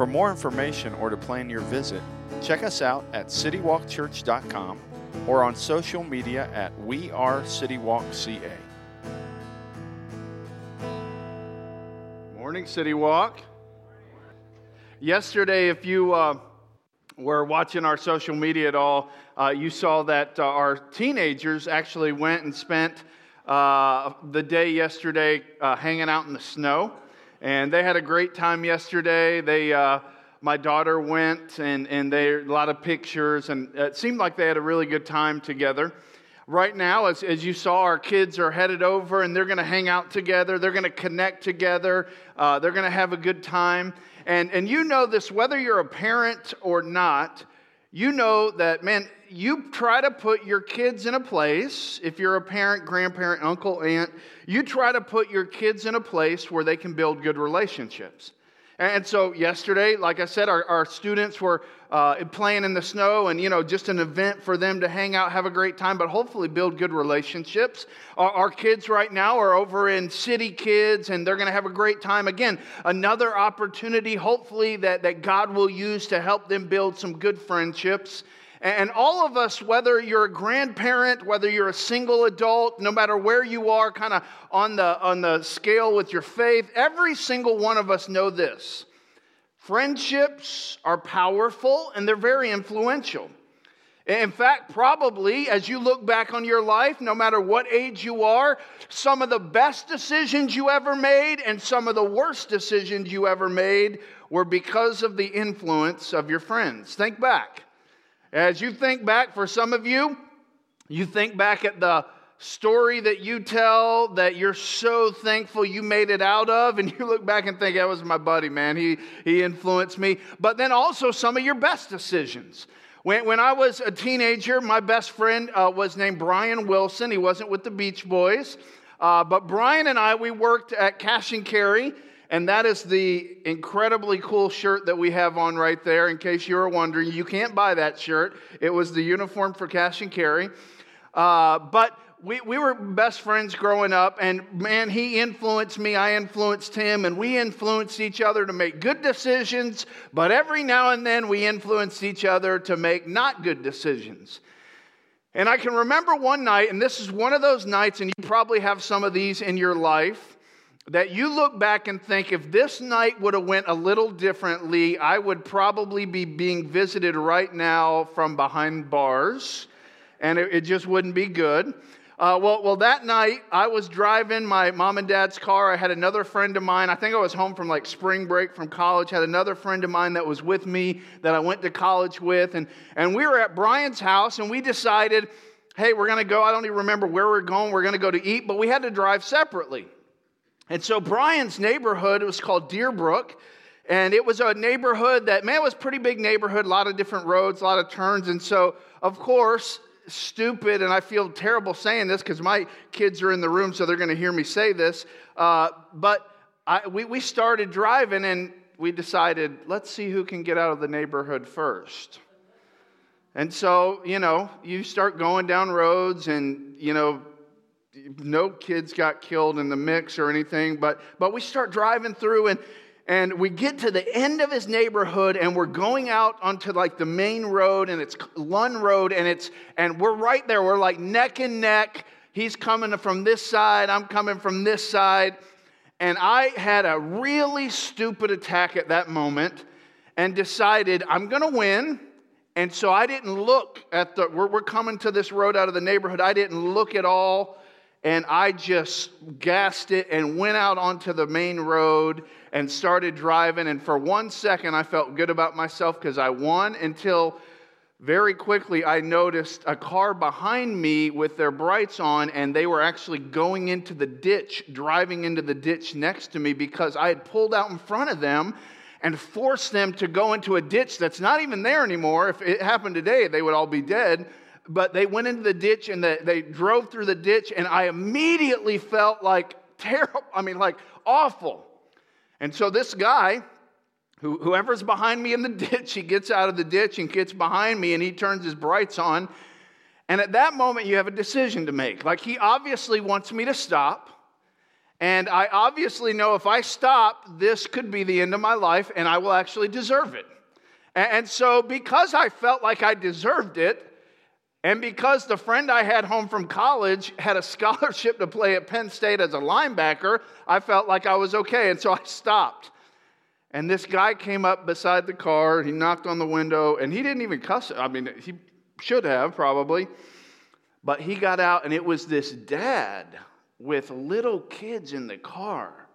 For more information or to plan your visit, check us out at citywalkchurch.com or on social media at We Are CityWalkCA. Morning, City Walk. Yesterday, if you uh, were watching our social media at all, uh, you saw that uh, our teenagers actually went and spent uh, the day yesterday uh, hanging out in the snow. And they had a great time yesterday. They, uh, my daughter went, and, and they a lot of pictures, and it seemed like they had a really good time together. Right now, as, as you saw, our kids are headed over and they're going to hang out together. They're going to connect together. Uh, they're going to have a good time. And, and you know this, whether you're a parent or not, you know that, man, you try to put your kids in a place, if you're a parent, grandparent, uncle, aunt, you try to put your kids in a place where they can build good relationships. And so yesterday, like I said, our, our students were uh, playing in the snow and, you know, just an event for them to hang out, have a great time, but hopefully build good relationships. Our, our kids right now are over in City Kids and they're going to have a great time. Again, another opportunity, hopefully, that, that God will use to help them build some good friendships and all of us, whether you're a grandparent, whether you're a single adult, no matter where you are, kind of on the, on the scale with your faith, every single one of us know this. Friendships are powerful and they're very influential. In fact, probably as you look back on your life, no matter what age you are, some of the best decisions you ever made and some of the worst decisions you ever made were because of the influence of your friends. Think back. As you think back, for some of you, you think back at the story that you tell that you're so thankful you made it out of, and you look back and think, that was my buddy, man. He, he influenced me. But then also some of your best decisions. When, when I was a teenager, my best friend uh, was named Brian Wilson. He wasn't with the Beach Boys. Uh, but Brian and I, we worked at Cash and Carry and that is the incredibly cool shirt that we have on right there. In case you were wondering, you can't buy that shirt. It was the uniform for cash and carry. Uh, but we, we were best friends growing up, and man, he influenced me, I influenced him, and we influenced each other to make good decisions, but every now and then we influenced each other to make not good decisions. And I can remember one night, and this is one of those nights, and you probably have some of these in your life that you look back and think if this night would have went a little differently i would probably be being visited right now from behind bars and it, it just wouldn't be good. Uh, well, well that night i was driving my mom and dad's car. I had another friend of mine. I think i was home from like spring break from college. Had another friend of mine that was with me that i went to college with and, and we were at brian's house and we decided hey we're to go. I don't even remember where we're going. We're to go to eat but we had to drive separately and so Brian's neighborhood was called Deerbrook. And it was a neighborhood that, man, was pretty big neighborhood, a lot of different roads, a lot of turns. And so, of course, stupid, and I feel terrible saying this because my kids are in the room, so they're going to hear me say this. Uh, but I, we, we started driving and we decided, let's see who can get out of the neighborhood first. And so, you know, you start going down roads and, you know, no kids got killed in the mix or anything, but, but we start driving through and, and we get to the end of his neighborhood and we're going out onto like the main road and it's Lund Road and it's and we're right there. We're like neck and neck. He's coming from this side, I'm coming from this side. And I had a really stupid attack at that moment and decided I'm going to win. And so I didn't look at the, we're, we're coming to this road out of the neighborhood. I didn't look at all and I just gassed it and went out onto the main road and started driving. And for one second, I felt good about myself because I won until very quickly I noticed a car behind me with their brights on, and they were actually going into the ditch, driving into the ditch next to me because I had pulled out in front of them. and force them to go into a ditch that's not even there anymore. If it happened today, they would all be dead. But they went into the ditch and the, they drove through the ditch, and I immediately felt like terrible, I mean, like awful. And so this guy, who, whoever's behind me in the ditch, he gets out of the ditch and gets behind me and he turns his brights on. And at that moment, you have a decision to make. Like, he obviously wants me to stop. And I obviously know if I stop, this could be the end of my life and I will actually deserve it. And so, because I felt like I deserved it, and because the friend I had home from college had a scholarship to play at Penn State as a linebacker, I felt like I was okay. And so I stopped. And this guy came up beside the car, he knocked on the window, and he didn't even cuss. I mean, he should have probably. But he got out, and it was this dad with little kids in the car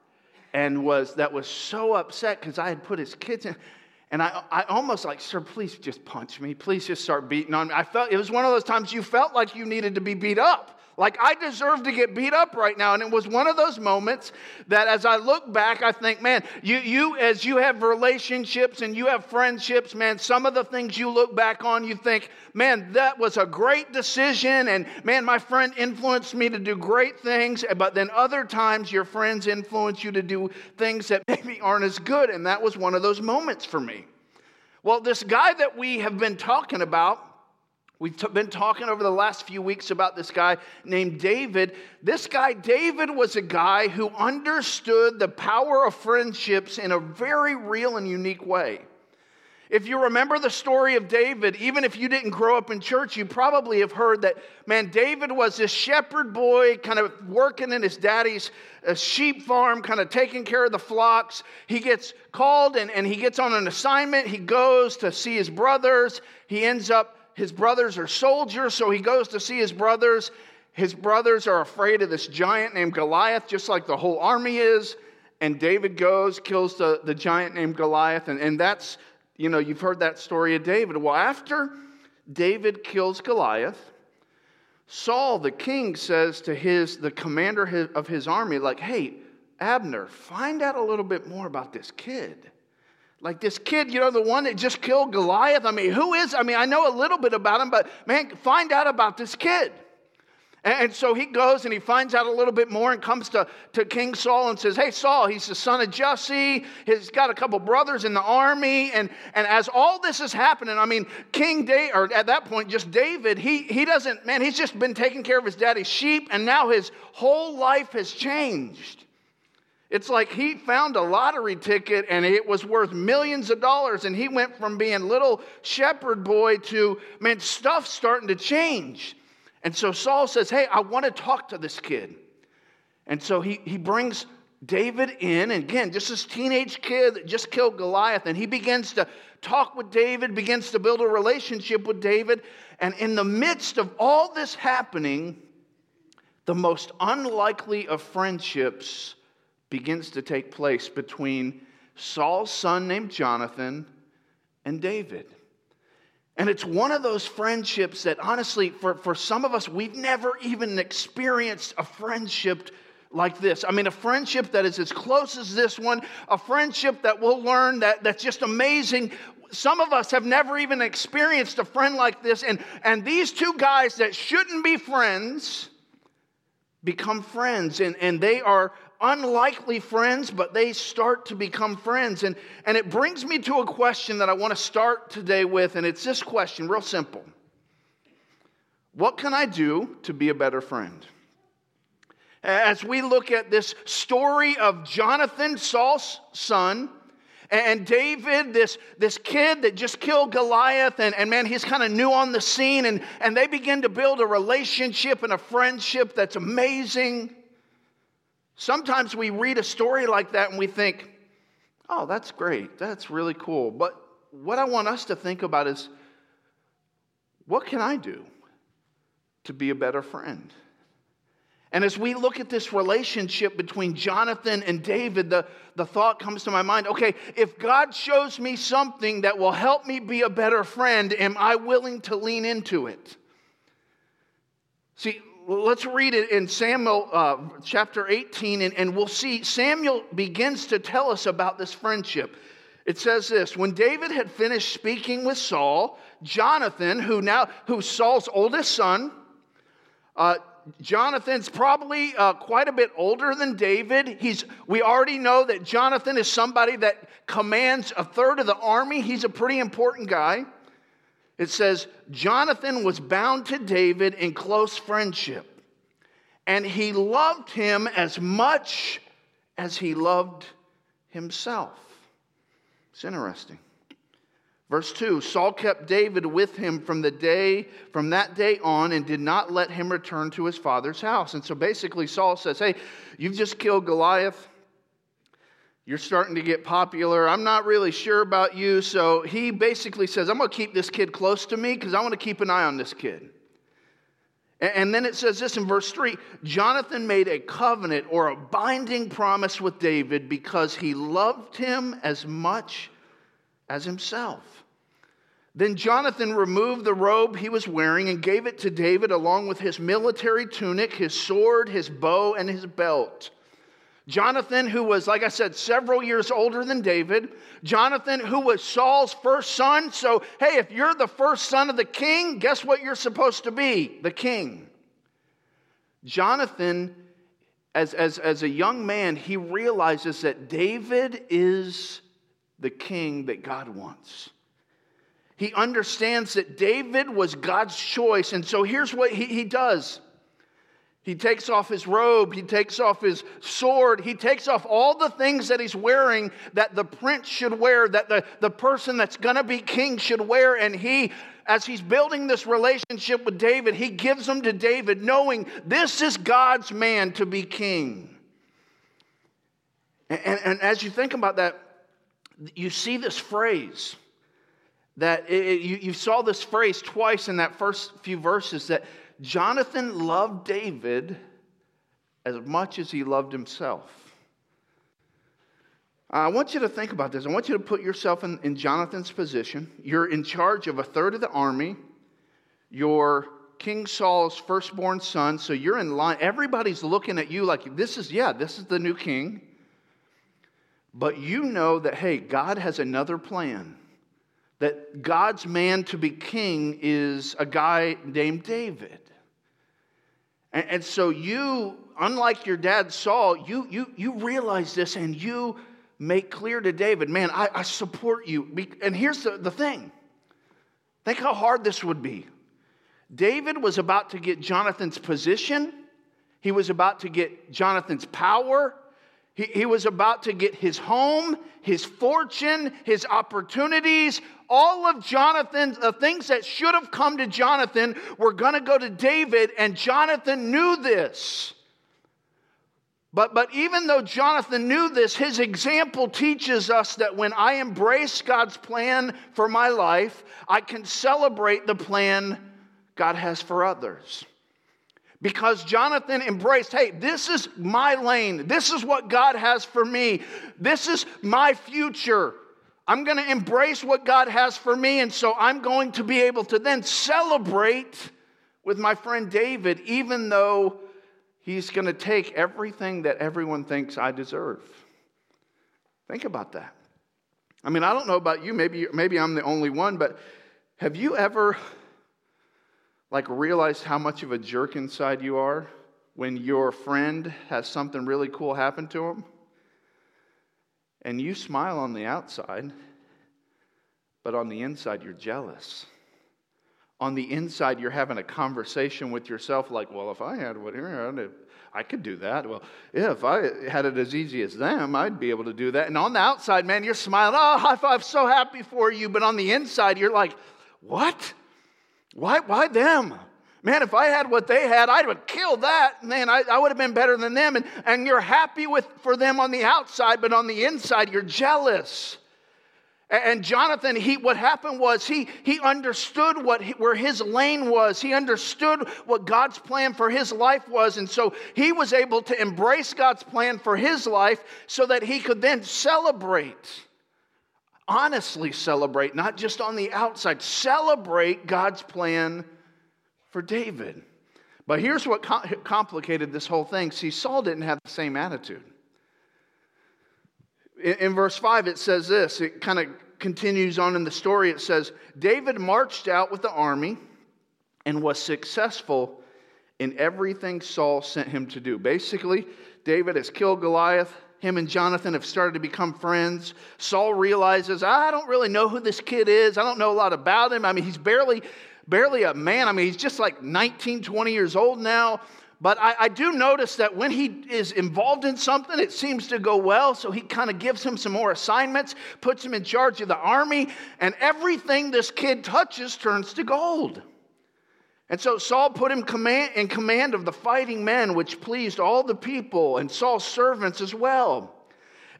and was that was so upset because I had put his kids in. And I, I almost like, sir, please just punch me. Please just start beating on me. I felt it was one of those times you felt like you needed to be beat up. Like I deserve to get beat up right now. And it was one of those moments that as I look back, I think, man, you, you as you have relationships and you have friendships, man, some of the things you look back on, you think, man, that was a great decision. And man, my friend influenced me to do great things. But then other times your friends influence you to do things that maybe aren't as good. And that was one of those moments for me. Well, this guy that we have been talking about, We've t- been talking over the last few weeks about this guy named David. This guy, David, was a guy who understood the power of friendships in a very real and unique way. If you remember the story of David, even if you didn't grow up in church, you probably have heard that, man, David was this shepherd boy kind of working in his daddy's uh, sheep farm, kind of taking care of the flocks. He gets called and, and he gets on an assignment. He goes to see his brothers. He ends up his brothers are soldiers, so he goes to see his brothers. His brothers are afraid of this giant named Goliath, just like the whole army is. And David goes, kills the, the giant named Goliath. And, and that's, you know, you've heard that story of David. Well, after David kills Goliath, Saul, the king, says to his, the commander of his army, like, hey, Abner, find out a little bit more about this kid. Like this kid, you know, the one that just killed Goliath. I mean, who is? I mean, I know a little bit about him, but man, find out about this kid. And so he goes and he finds out a little bit more and comes to, to King Saul and says, Hey, Saul, he's the son of Jesse. He's got a couple brothers in the army. And, and as all this is happening, I mean, King David, or at that point, just David, he, he doesn't, man, he's just been taking care of his daddy's sheep, and now his whole life has changed. It's like he found a lottery ticket and it was worth millions of dollars, and he went from being little shepherd boy to, man, stuff starting to change. And so Saul says, Hey, I want to talk to this kid. And so he, he brings David in, and again, just this teenage kid that just killed Goliath, and he begins to talk with David, begins to build a relationship with David. And in the midst of all this happening, the most unlikely of friendships begins to take place between Saul's son named Jonathan and David. And it's one of those friendships that, honestly, for, for some of us, we've never even experienced a friendship like this. I mean, a friendship that is as close as this one, a friendship that we'll learn that, that's just amazing. Some of us have never even experienced a friend like this. And, and these two guys that shouldn't be friends become friends. And, and they are unlikely friends, but they start to become friends. And, and it brings me to a question that I want to start today with, and it's this question, real simple What can I do to be a better friend? As we look at this story of Jonathan, Saul's son, and David, this, this kid that just killed Goliath, and, and man, he's kind of new on the scene, and, and they begin to build a relationship and a friendship that's amazing. Sometimes we read a story like that and we think, oh, that's great. That's really cool. But what I want us to think about is what can I do to be a better friend? And as we look at this relationship between Jonathan and David, the, the thought comes to my mind okay, if God shows me something that will help me be a better friend, am I willing to lean into it? See, let's read it in Samuel uh, chapter 18, and, and we'll see Samuel begins to tell us about this friendship. It says this when David had finished speaking with Saul, Jonathan, who now who's Saul's oldest son, uh, Jonathan's probably uh, quite a bit older than David. He's, we already know that Jonathan is somebody that commands a third of the army. He's a pretty important guy. It says, Jonathan was bound to David in close friendship, and he loved him as much as he loved himself. It's interesting. Verse 2 Saul kept David with him from the day, from that day on, and did not let him return to his father's house. And so basically, Saul says, Hey, you've just killed Goliath. You're starting to get popular. I'm not really sure about you. So he basically says, I'm going to keep this kid close to me because I want to keep an eye on this kid. And then it says this in verse 3 Jonathan made a covenant or a binding promise with David because he loved him as much as himself. Then Jonathan removed the robe he was wearing and gave it to David along with his military tunic, his sword, his bow, and his belt. Jonathan, who was, like I said, several years older than David. Jonathan, who was Saul's first son. So, hey, if you're the first son of the king, guess what you're supposed to be? The king. Jonathan, as, as, as a young man, he realizes that David is the king that God wants. He understands that David was God's choice. And so here's what he, he does he takes off his robe, he takes off his sword, he takes off all the things that he's wearing that the prince should wear, that the, the person that's gonna be king should wear. And he, as he's building this relationship with David, he gives them to David, knowing this is God's man to be king. And, and, and as you think about that, you see this phrase that it, you, you saw this phrase twice in that first few verses that Jonathan loved David as much as he loved himself. Uh, I want you to think about this. I want you to put yourself in, in Jonathan's position. You're in charge of a third of the army. You're King Saul's firstborn son, so you're in line. Everybody's looking at you like, this is, yeah, this is the new king. But you know that, hey, God has another plan. That God's man to be king is a guy named David. And, and so you, unlike your dad Saul, you, you, you realize this and you make clear to David, man, I, I support you. And here's the, the thing think how hard this would be. David was about to get Jonathan's position, he was about to get Jonathan's power, he, he was about to get his home, his fortune, his opportunities, all of Jonathan's the things that should have come to Jonathan were going to go to David, and Jonathan knew this. But, but even though Jonathan knew this, his example teaches us that when I embrace God's plan for my life, I can celebrate the plan God has for others because Jonathan embraced hey, this is my lane. This is what God has for me. This is my future. I'm going to embrace what God has for me. And so I'm going to be able to then celebrate with my friend David, even though he's going to take everything that everyone thinks I deserve. Think about that. I mean, I don't know about you, maybe, maybe I'm the only one, but have you ever like realized how much of a jerk inside you are when your friend has something really cool happen to him? And you smile on the outside, but on the inside, you're jealous. On the inside, you're having a conversation with yourself like, well, if I had what I could do that. Well, if I had it as easy as them, I'd be able to do that. And on the outside, man, you're smiling, oh, high five, so happy for you. But on the inside, you're like, what? Why, why them? Man, if I had what they had, I would kill that. Man, I, I would have been better than them. And, and you're happy with, for them on the outside, but on the inside, you're jealous. And Jonathan, he, what happened was he, he understood what, where his lane was. He understood what God's plan for his life was. And so he was able to embrace God's plan for his life so that he could then celebrate honestly celebrate, not just on the outside, celebrate God's plan for David. But here's what complicated this whole thing. See, Saul didn't have the same attitude. In, verse 5, it says this. It kind of continues on in the story. It says, David marched out with the army and was successful in everything Saul sent him to do. Basically, David has killed Goliath. Him and Jonathan have started to become friends. Saul realizes, ah, I don't really know who this kid is. I don't know a lot about him. I mean, he's barely, barely a man. I mean, he's just like 19, 20 years old now. But I, I, do notice that when he is involved in something, it seems to go well. So he kind of gives him some more assignments, puts him in charge of the army, and everything this kid touches turns to gold. And so Saul put him command, in command of the fighting men, which pleased all the people and Saul's servants as well.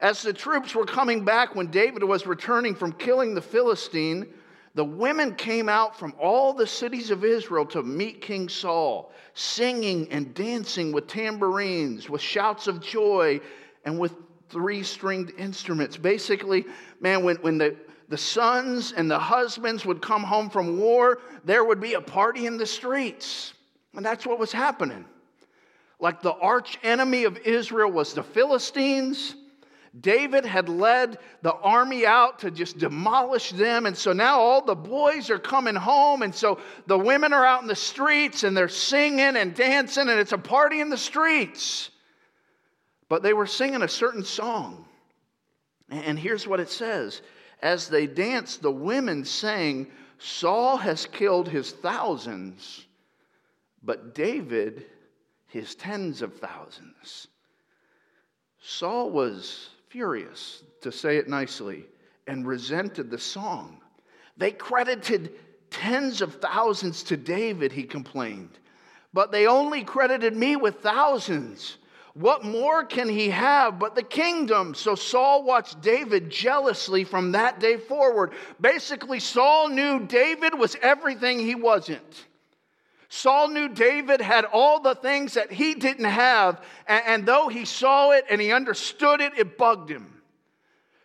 As the troops were coming back when David was returning from killing the Philistine, the women came out from all the cities of Israel to meet King Saul, singing and dancing with tambourines, with shouts of joy, and with three stringed instruments. Basically, man, when, when the the sons and the husbands would come home from war, there would be a party in the streets. And that's what was happening. Like the arch enemy of Israel was the Philistines. David had led the army out to just demolish them. And so now all the boys are coming home. And so the women are out in the streets and they're singing and dancing, and it's a party in the streets. But they were singing a certain song. And here's what it says as they danced, the women sang, Saul has killed his thousands, but David his tens of thousands. Saul was furious, to say it nicely, and resented the song. They credited tens of thousands to David, he complained, but they only credited me with thousands. What more can he have but the kingdom? So Saul watched David jealously from that day forward. Basically, Saul knew David was everything he wasn't. Saul knew David had all the things that he didn't have, and, and though he saw it and he understood it, it bugged him.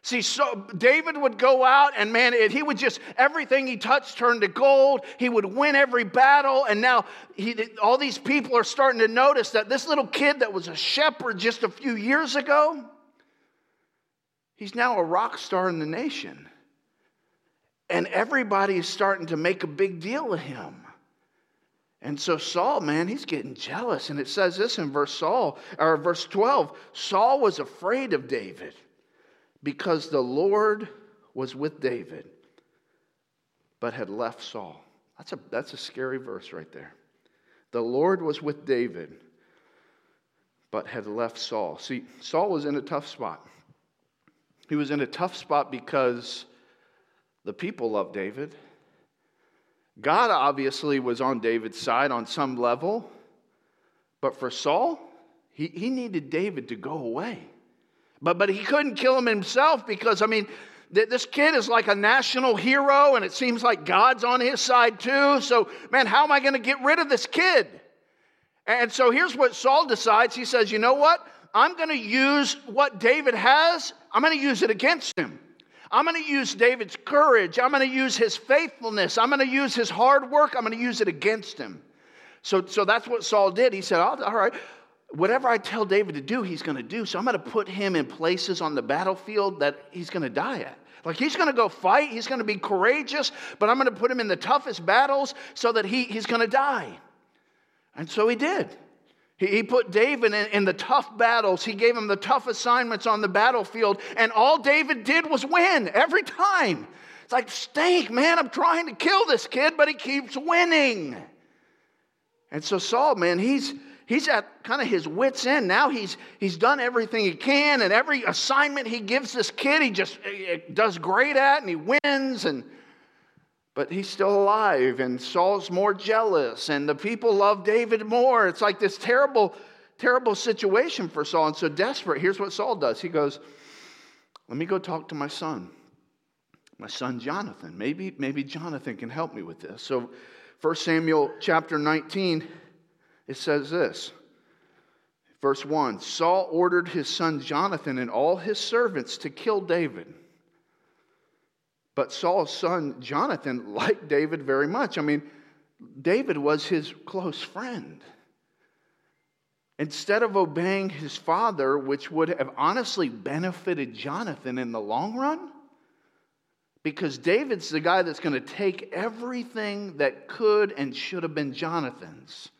See, so David would go out and man, he would just, everything he touched turned to gold. He would win every battle. And now he, all these people are starting to notice that this little kid that was a shepherd just a few years ago, he's now a rock star in the nation. And everybody is starting to make a big deal of him. And so Saul, man, he's getting jealous. And it says this in verse Saul, or verse 12, Saul was afraid of David because the Lord was with David, but had left Saul. That's a, that's a scary verse right there. The Lord was with David, but had left Saul. See, Saul was in a tough spot. He was in a tough spot because the people loved David. God obviously was on David's side on some level, but for Saul, he, he needed David to go away. But, but he couldn't kill him himself because, I mean, th- this kid is like a national hero and it seems like God's on his side too. So, man, how am I going to get rid of this kid? And so here's what Saul decides. He says, you know what? I'm going to use what David has, I'm going to use it against him. I'm going to use David's courage. I'm going to use his faithfulness. I'm going to use his hard work. I'm going to use it against him. So, so that's what Saul did. He said, All right, whatever I tell David to do, he's going to do. So I'm going to put him in places on the battlefield that he's going to die at. Like he's going to go fight, he's going to be courageous, but I'm going to put him in the toughest battles so that he, he's going to die. And so he did. He, he put David in, in the tough battles, he gave him the tough assignments on the battlefield, and all David did was win every time. It's like, stink, man, I'm trying to kill this kid, but he keeps winning. And so Saul, man, he's he's at kind of his wits' end. Now he's, he's done everything he can, and every assignment he gives this kid, he just eh, eh, does great at, and he wins. And, but he's still alive, and Saul's more jealous, and the people love David more. It's like this terrible, terrible situation for Saul. And so desperate, here's what Saul does he goes, Let me go talk to my son. My son Jonathan. Maybe, maybe Jonathan can help me with this. So 1 Samuel chapter 19 it says this. Verse 1 Saul ordered his son Jonathan and all his servants to kill David. But Saul's son Jonathan liked David very much. I mean, David was his close friend. instead of obeying his father, which would have honestly benefited Jonathan in the long run, because David's the guy that's going to take everything that could and should have been Jonathan's.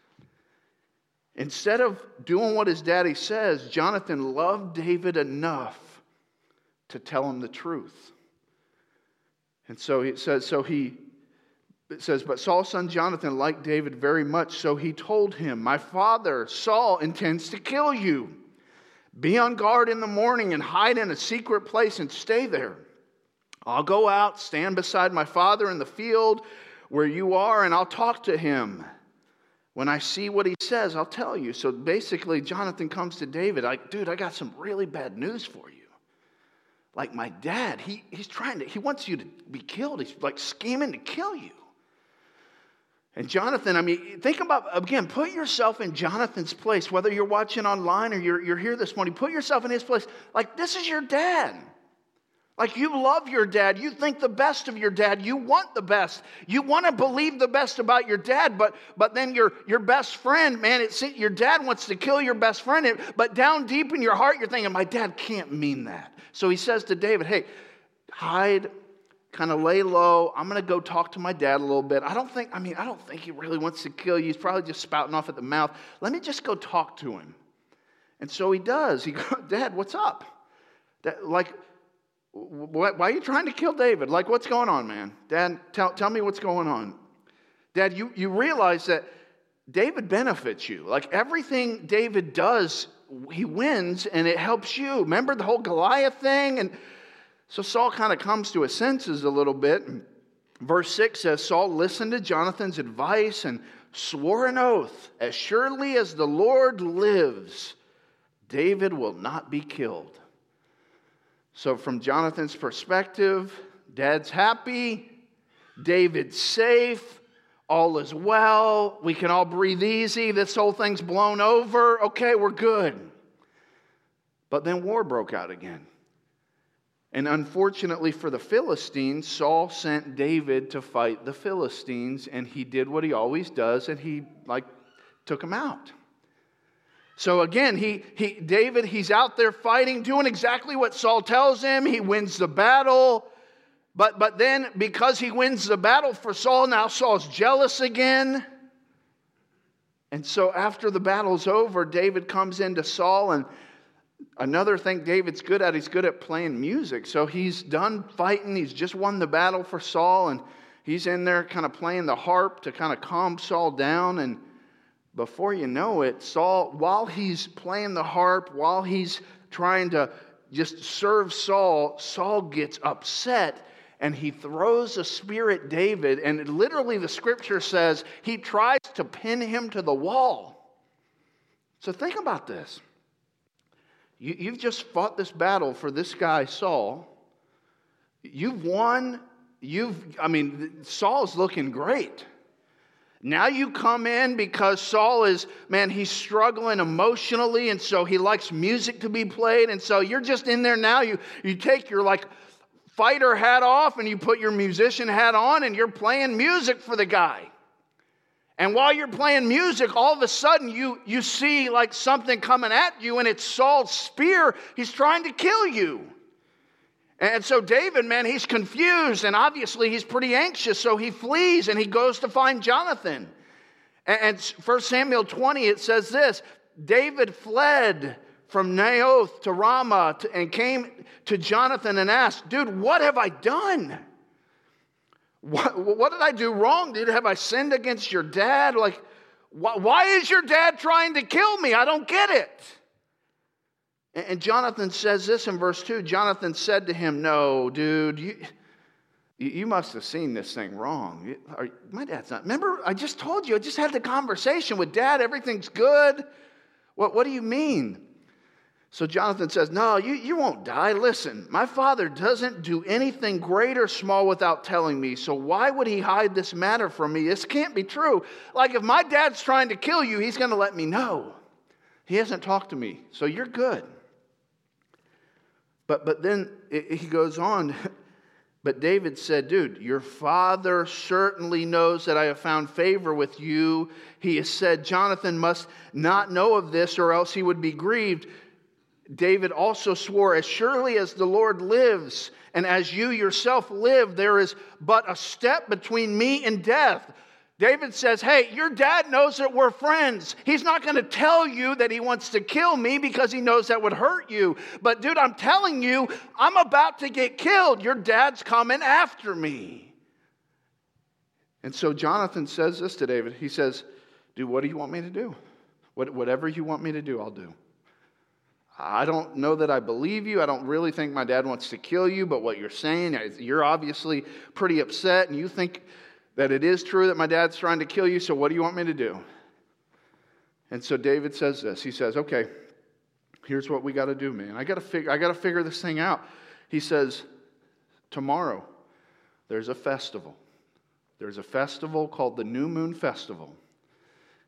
Instead of doing what his daddy says, Jonathan loved David enough to tell him the truth. And so it says, so he it says, But Saul's son Jonathan liked David very much, so he told him, My father, Saul, intends to kill you. Be on guard in the morning and hide in a secret place and stay there. I'll go out, stand beside my father in the field where you are, and I'll talk to him. When I see what he says, I'll tell you. So basically, Jonathan comes to David, like, dude, I got some really bad news for you. Like my dad, he, he's trying to, he wants you to be killed. He's like scheming to kill you. And Jonathan, I mean, think about, again, put yourself in Jonathan's place, whether you're watching online or you're, you're here this morning, put yourself in his place. Like, this is your dad. Like, you love your dad. You think the best of your dad. You want the best. You want to believe the best about your dad, but, but then your, your best friend, man, it's, your dad wants to kill your best friend. But down deep in your heart, you're thinking, my dad can't mean that. So he says to David, hey, hide kind of lay low. I'm going to go talk to my dad a little bit. I don't think, I mean, I don't think he really wants to kill you. He's probably just spouting off at the mouth. Let me just go talk to him. And so he does. He goes, Dad, what's up? Dad, like, why, are you trying to kill David? Like, what's going on, man? Dad, tell, tell me what's going on. Dad, you, you realize that David benefits you. Like, everything David does, he wins and it helps you. Remember the whole Goliath thing? And so Saul kind of comes to his senses a little bit. Verse 6 says Saul listened to Jonathan's advice and swore an oath As surely as the Lord lives, David will not be killed. So, from Jonathan's perspective, dad's happy, David's safe, all is well, we can all breathe easy, this whole thing's blown over, okay, we're good. But then war broke out again. And unfortunately for the Philistines, Saul sent David to fight the Philistines, and he did what he always does, and he like took him out. So again, he, he David, he's out there fighting, doing exactly what Saul tells him. He wins the battle. But, but then, because he wins the battle for Saul, now Saul's jealous again. And so, after the battle's over, David comes into Saul and Another thing David's good at, he's good at playing music. So he's done fighting, he's just won the battle for Saul, and he's in there kind of playing the harp to kind of calm Saul down. And before you know it, Saul, while he's playing the harp, while he's trying to just serve Saul, Saul gets upset and he throws a spear at David. And literally, the scripture says he tries to pin him to the wall. So think about this. You, you've just fought this battle for this guy, Saul. You've won. You've, I mean, Saul's looking great. Now you come in because Saul is, man, he's struggling emotionally, and so he likes music to be played. And so you're just in there now. You, you take your like fighter hat off and you put your musician hat on, and you're playing music for the guy. And while you're playing music, all of a sudden you, you see like something coming at you, and it's Saul's spear. He's trying to kill you. And so David, man, he's confused, and obviously he's pretty anxious, so he flees and he goes to find Jonathan. And 1 Samuel 20, it says this David fled from Naioth to Ramah and came to Jonathan and asked, Dude, what have I done? What, what did I do wrong? Did have I sinned against your dad? Like, why is your dad trying to kill me? I don't get it. And, Jonathan says this in verse 2 Jonathan said to him, No, dude, you, you must have seen this thing wrong. My dad's not. Remember, I just told you, I just had the conversation with dad. Everything's good. What, what do you mean? So Jonathan says, No, you, you won't die. Listen, my father doesn't do anything great or small without telling me. So why would he hide this matter from me? This can't be true. Like if my dad's trying to kill you, he's going to let me know. He hasn't talked to me. So you're good. But, but then he goes on. But David said, Dude, your father certainly knows that I have found favor with you. He has said, Jonathan must not know of this, or else he would be grieved. David also swore, As surely as the Lord lives, and as you yourself live, there is but a step between me and death. David says, Hey, your dad knows that we're friends. He's not going to tell you that he wants to kill me because he knows that would hurt you. But, dude, I'm telling you, I'm about to get killed. Your dad's coming after me. And so Jonathan says this to David. He says, Dude, what do you want me to do? What, whatever you want me to do, I'll do. I don't know that I believe you. I don't really think my dad wants to kill you, but what you're saying, you're obviously pretty upset, and you think that it is true that my dad's trying to kill you, so what do you want me to do? And so David says this. He says, Okay, here's what we got to do, man. I got to figure I got to figure this thing out. He says, Tomorrow there's a festival. There's a festival called the New Moon Festival.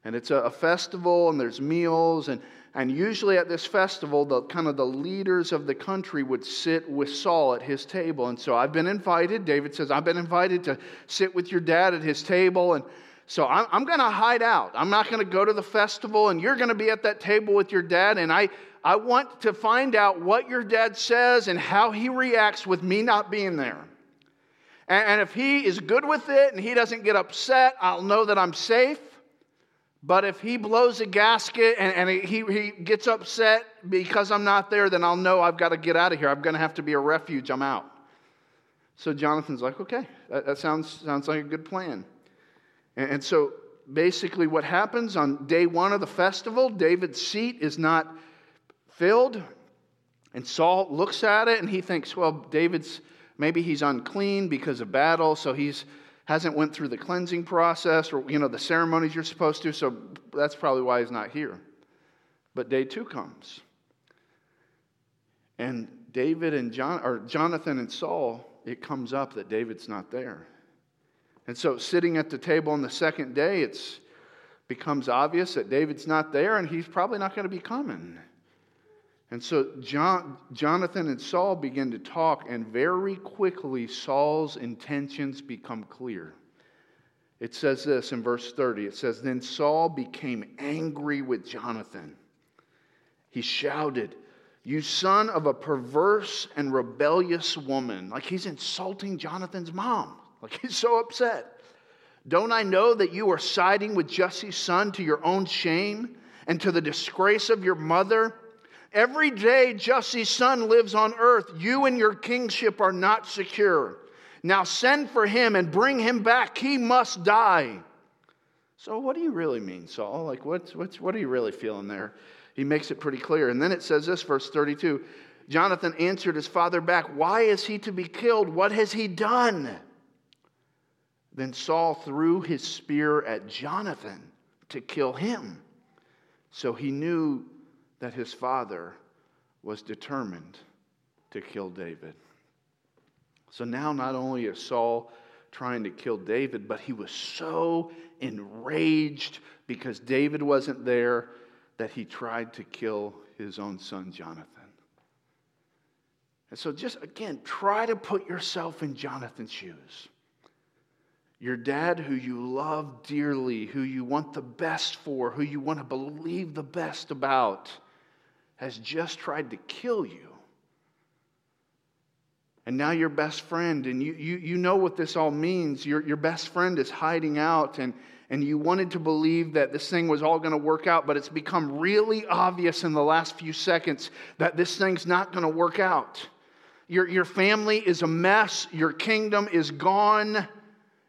And it's a, a festival and there's meals and and usually at this festival, the kind of the leaders of the country would sit with Saul at his table. And so I've been invited. David says, I've been invited to sit with your dad at his table. And so I'm, I'm going to hide out. I'm not going to go to the festival, and you're going to be at that table with your dad. And I, I want to find out what your dad says and how he reacts with me not being there. And, and if he is good with it and he doesn't get upset, I'll know that I'm safe. But if he blows a gasket and, and he, he gets upset because I'm not there, then I'll know I've got to get out of here. I'm going to have to be a refuge. I'm out. So Jonathan's like, okay, that, that sounds, sounds like a good plan. And, and so basically, what happens on day one of the festival, David's seat is not filled. And Saul looks at it and he thinks, well, David's maybe he's unclean because of battle, so he's hasn't went through the cleansing process or you know the ceremonies you're supposed to so that's probably why he's not here. But day two comes. And david and john or jonathan and saul it comes up that david's not there. And so sitting at the table on the second day it's becomes obvious that david's not there and he's probably not going to be coming and so John, Jonathan and Saul begin to talk, and very quickly Saul's intentions become clear. It says this in verse 30 it says, Then Saul became angry with Jonathan. He shouted, You son of a perverse and rebellious woman. Like he's insulting Jonathan's mom. Like he's so upset. Don't I know that you are siding with Jesse's son to your own shame and to the disgrace of your mother? Every day Jesse's son lives on earth, you and your kingship are not secure. Now send for him and bring him back. He must die. So, what do you really mean, Saul? Like, what's, what's, what are you really feeling there? He makes it pretty clear. And then it says this, verse 32 Jonathan answered his father back, Why is he to be killed? What has he done? Then Saul threw his spear at Jonathan to kill him. So he knew that his father was determined to kill David. So now, not only is Saul trying to kill David, but he was so enraged because David wasn't there that he tried to kill his own son, Jonathan. And so, just again, try to put yourself in Jonathan's shoes. Your dad, who you love dearly, who you want the best for, who you want to believe the best about has just tried to kill you. And now your best friend, and you, you, you know what this all means. Your, your best friend is hiding out, and, and you wanted to believe that this thing was all going to work out, but it's become really obvious in the last few seconds that this thing's not going to work out. Your, your family is a mess, your kingdom is gone.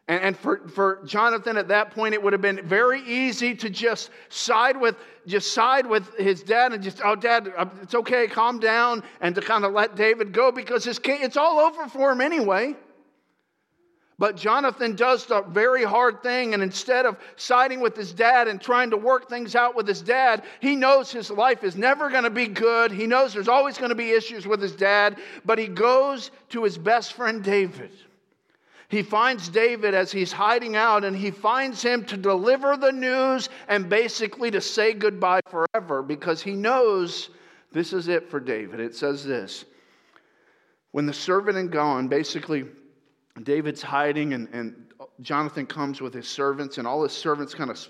And, and for, for Jonathan at that point, it would have been very easy to just side with just side with his dad and just, oh, dad, uh, it's okay, calm down, and to kind of let David go because his king, it's all over for him anyway. But Jonathan does the very hard thing, and instead of siding with his dad and trying to work things out with his dad, he knows his life is never going to be good. He knows there's always going to be issues with his dad, but he goes to his best friend David. He finds David as he's hiding out and he finds him to deliver the news and basically to say goodbye forever because he knows this is it for David. It says this When the servant had gone, basically, David's hiding, and, and Jonathan comes with his servants, and all his servants kind of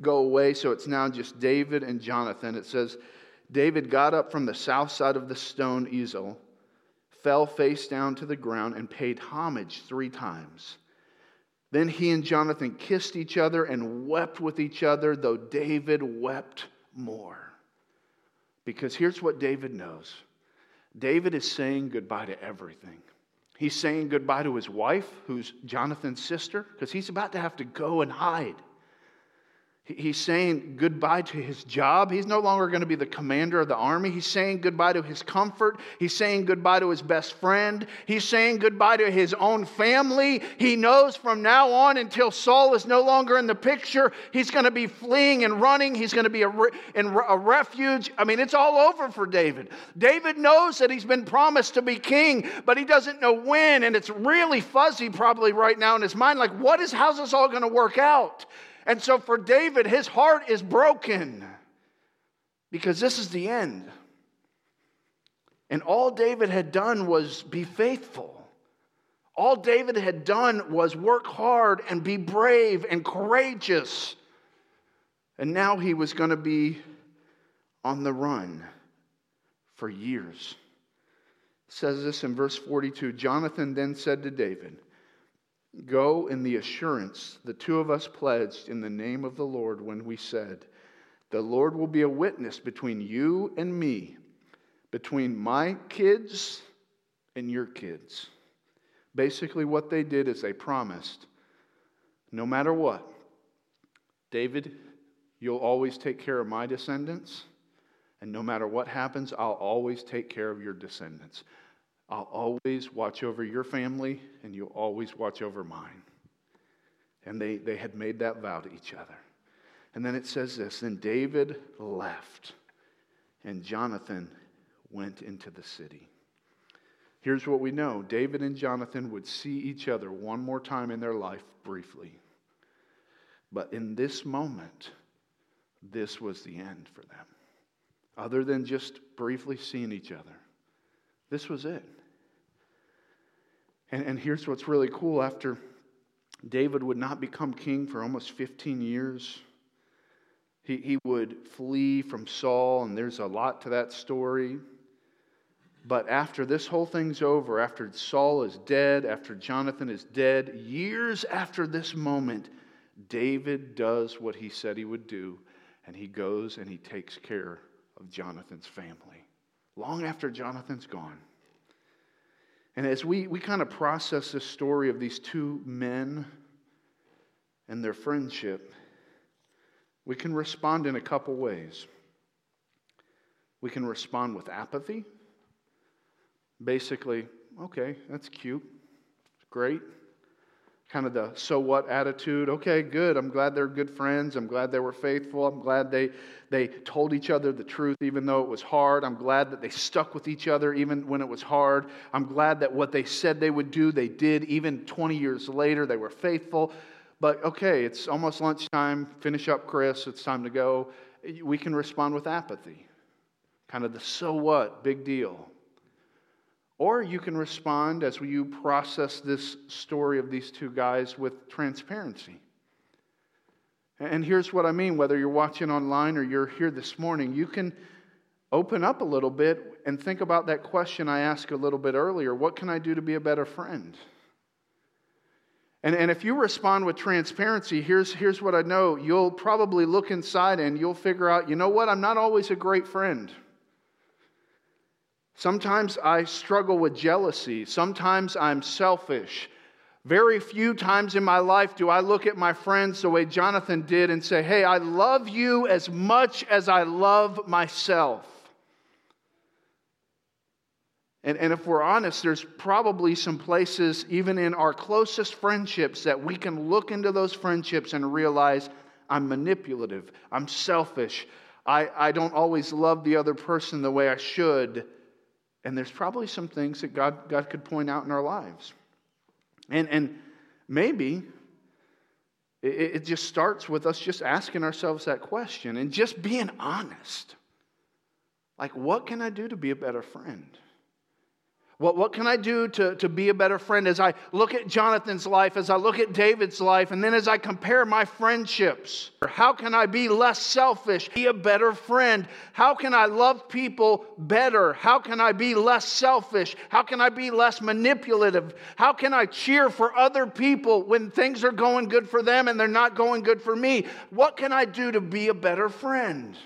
go away. So it's now just David and Jonathan. It says, David got up from the south side of the stone Ezel, fell face down to the ground, and paid homage three times. Then he and Jonathan kissed each other and wept with each other, though David wept more. Because here's what David knows David is saying goodbye to everything. He's saying goodbye to his wife, who's Jonathan's sister, because he's about to have to go and hide. He's saying goodbye to his job. He's no longer going to be the commander of the army. He's saying goodbye to his comfort. He's saying goodbye to his best friend. He's saying goodbye to his own family. He knows from now on until Saul is no longer in the picture, he's going to be fleeing and running. He's going to be a, in a refuge. I mean, it's all over for David. David knows that he's been promised to be king, but he doesn't know when. And it's really fuzzy probably right now in his mind like, what is, how's this all going to work out? And so for David, his heart is broken because this is the end. And all David had done was be faithful. All David had done was work hard and be brave and courageous. And now he was going to be on the run for years. It says this in verse 42 Jonathan then said to David, Go in the assurance the two of us pledged in the name of the Lord when we said, The Lord will be a witness between you and me, between my kids and your kids. Basically, what they did is they promised no matter what, David, you'll always take care of my descendants, and no matter what happens, I'll always take care of your descendants. I'll always watch over your family, and you'll always watch over mine. And they, they had made that vow to each other. And then it says this Then David left, and Jonathan went into the city. Here's what we know David and Jonathan would see each other one more time in their life briefly. But in this moment, this was the end for them. Other than just briefly seeing each other, this was it. And, and here's what's really cool after David would not become king for almost 15 years. He, he would flee from Saul, and there's a lot to that story. But after this whole thing's over, after Saul is dead, after Jonathan is dead, years after this moment, David does what he said he would do, and he goes and he takes care of Jonathan's family. Long after Jonathan's gone. And as we, we kind of process this story of these two men and their friendship, we can respond in a couple ways. We can respond with apathy. Basically, okay, that's cute, great kind of the so what attitude. Okay, good. I'm glad they're good friends. I'm glad they were faithful. I'm glad they, they told each other the truth even though it was hard. I'm glad that they stuck with each other even when it was hard. I'm glad that what they said they would do, they did. Even 20 years later, they were faithful. But okay, it's almost lunchtime. Finish up, Chris. It's time to go. We can respond with apathy. Kind of the so what, big deal. Or you can respond as you process this story of these two guys with transparency. And here's what I mean whether you're watching online or you're here this morning, you can open up a little bit and think about that question I asked a little bit earlier what can I do to be a better friend? And, and if you respond with transparency, here's, here's what I know. You'll probably look inside and you'll figure out, you know what, I'm not always a great friend. Sometimes I struggle with jealousy. Sometimes I'm selfish. Very few times in my life do I look at my friends the way Jonathan did and say, Hey, I love you as much as I love myself. And, and if we're honest, there's probably some places, even in our closest friendships, that we can look into those friendships and realize I'm manipulative, I'm selfish, I, I don't always love the other person the way I should. And there's probably some things that God, God could point out in our lives. And, and maybe it, it just starts with us just asking ourselves that question and just being honest. Like, what can I do to be a better friend? What, what can I do to, to be a better friend as I look at Jonathan's life, as I look at David's life, and then as I compare my friendships? How can I be less selfish, be a better friend? How can I love people better? How can I be less selfish? How can I be less manipulative? How can I cheer for other people when things are going good for them and they're not going good for me? What can I do to be a better friend?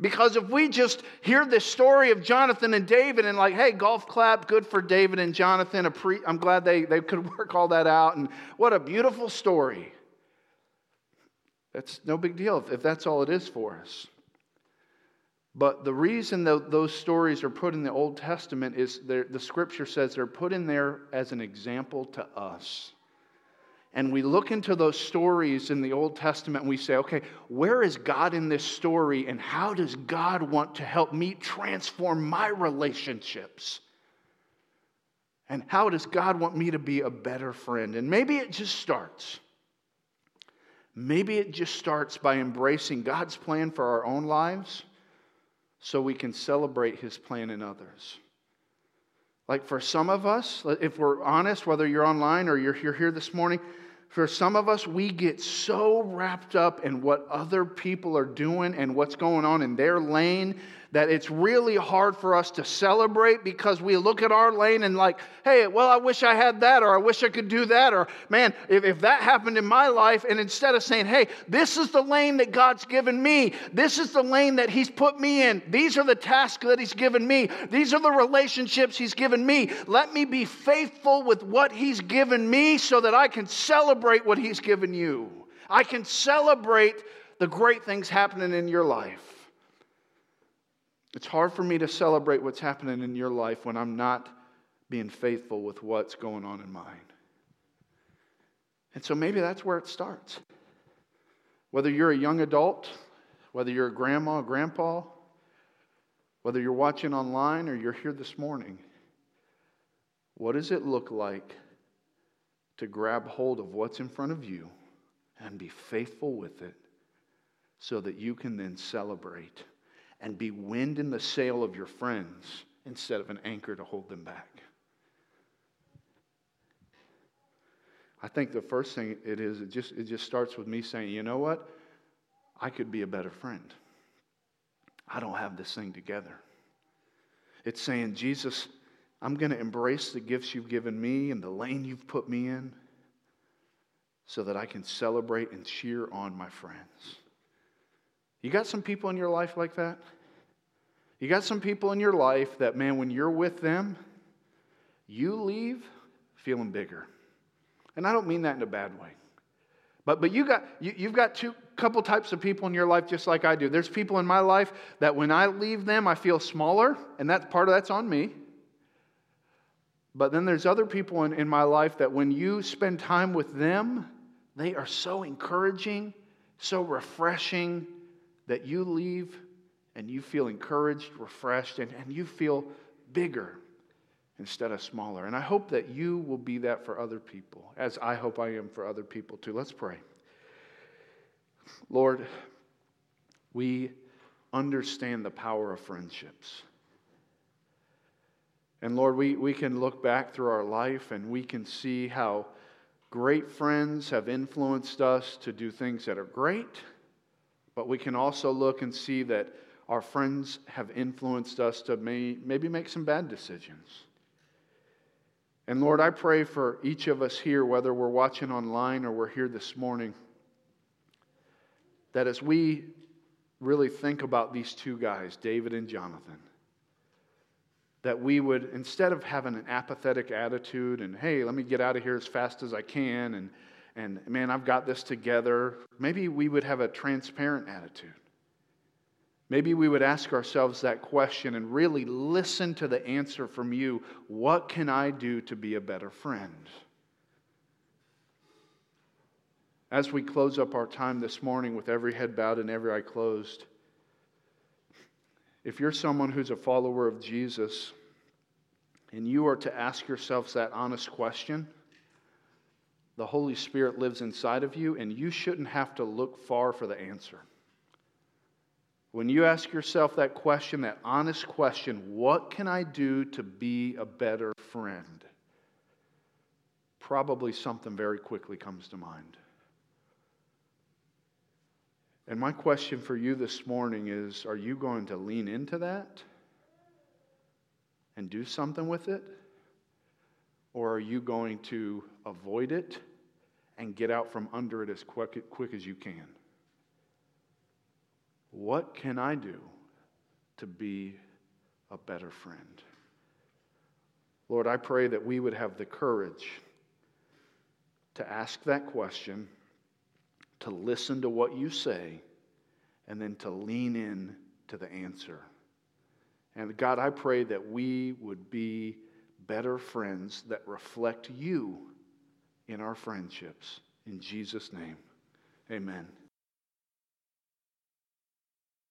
Because if we just hear this story of Jonathan and David and, like, hey, golf clap, good for David and Jonathan, I'm glad they, they could work all that out, and what a beautiful story. That's no big deal if, if that's all it is for us. But the reason that those stories are put in the Old Testament is the scripture says they're put in there as an example to us and we look into those stories in the Old Testament and we say, okay, where is God in this story and how does God want to help me transform my relationships? And how does God want me to be a better friend? And maybe it just starts. Maybe it just starts by embracing God's plan for our own lives so we can celebrate his plan in others. Like for some of us, if we're honest, whether you're online or you're, here this morning, for some of us, we get so wrapped up in what other people are doing and what's going on in their lane that it's really hard for us to celebrate because we look at our lane and, like, hey, well, I wish I had that, or I wish I could do that, or man, if, if that happened in my life, and instead of saying, hey, this is the lane that God's given me, this is the lane that He's put me in, these are the tasks that He's given me, these are the relationships He's given me, let me be faithful with what He's given me so that I can celebrate what He's given you. I can celebrate the great things happening in your life. It's hard for me to celebrate what's happening in your life when I'm not being faithful with what's going on in mine. And so maybe that's where it starts. Whether you're a young adult, whether you're a grandma, grandpa, whether you're watching online or you're here this morning, what does it look like to grab hold of what's in front of you and be faithful with it so that you can then celebrate? And be wind in the sail of your friends instead of an anchor to hold them back. I think the first thing it is, it just, it just starts with me saying, you know what? I could be a better friend. I don't have this thing together. It's saying, Jesus, I'm going to embrace the gifts you've given me and the lane you've put me in so that I can celebrate and cheer on my friends. You got some people in your life like that? You got some people in your life that, man, when you're with them, you leave feeling bigger. And I don't mean that in a bad way. But, but you got, you, you've got two couple types of people in your life just like I do. There's people in my life that when I leave them, I feel smaller, and that part of that's on me. But then there's other people in, in my life that when you spend time with them, they are so encouraging, so refreshing, that you leave and you feel encouraged, refreshed, and, and you feel bigger instead of smaller. And I hope that you will be that for other people, as I hope I am for other people too. Let's pray. Lord, we understand the power of friendships. And Lord, we, we can look back through our life and we can see how great friends have influenced us to do things that are great but we can also look and see that our friends have influenced us to may, maybe make some bad decisions. And Lord, I pray for each of us here, whether we're watching online or we're here this morning, that as we really think about these two guys, David and Jonathan, that we would, instead of having an apathetic attitude and, hey, let me get out of here as fast as I can and and man, I've got this together. Maybe we would have a transparent attitude. Maybe we would ask ourselves that question and really listen to the answer from you What can I do to be a better friend? As we close up our time this morning with every head bowed and every eye closed, if you're someone who's a follower of Jesus and you are to ask yourselves that honest question, the Holy Spirit lives inside of you, and you shouldn't have to look far for the answer. when you ask yourself that question, that honest question, what can I do to be a better friend? Probably something very quickly comes to mind. And my question for you this morning is are you going to lean into that and do something with it? Or are you going to avoid it and get out from under it as quick, quick as you can? What can I do to be a better friend? Lord, I pray that we would have the courage to ask that question, to listen to what you say, and then to lean in to the answer. And God, I pray that we would be better friends that reflect you in our friendships. In Jesus' name, amen.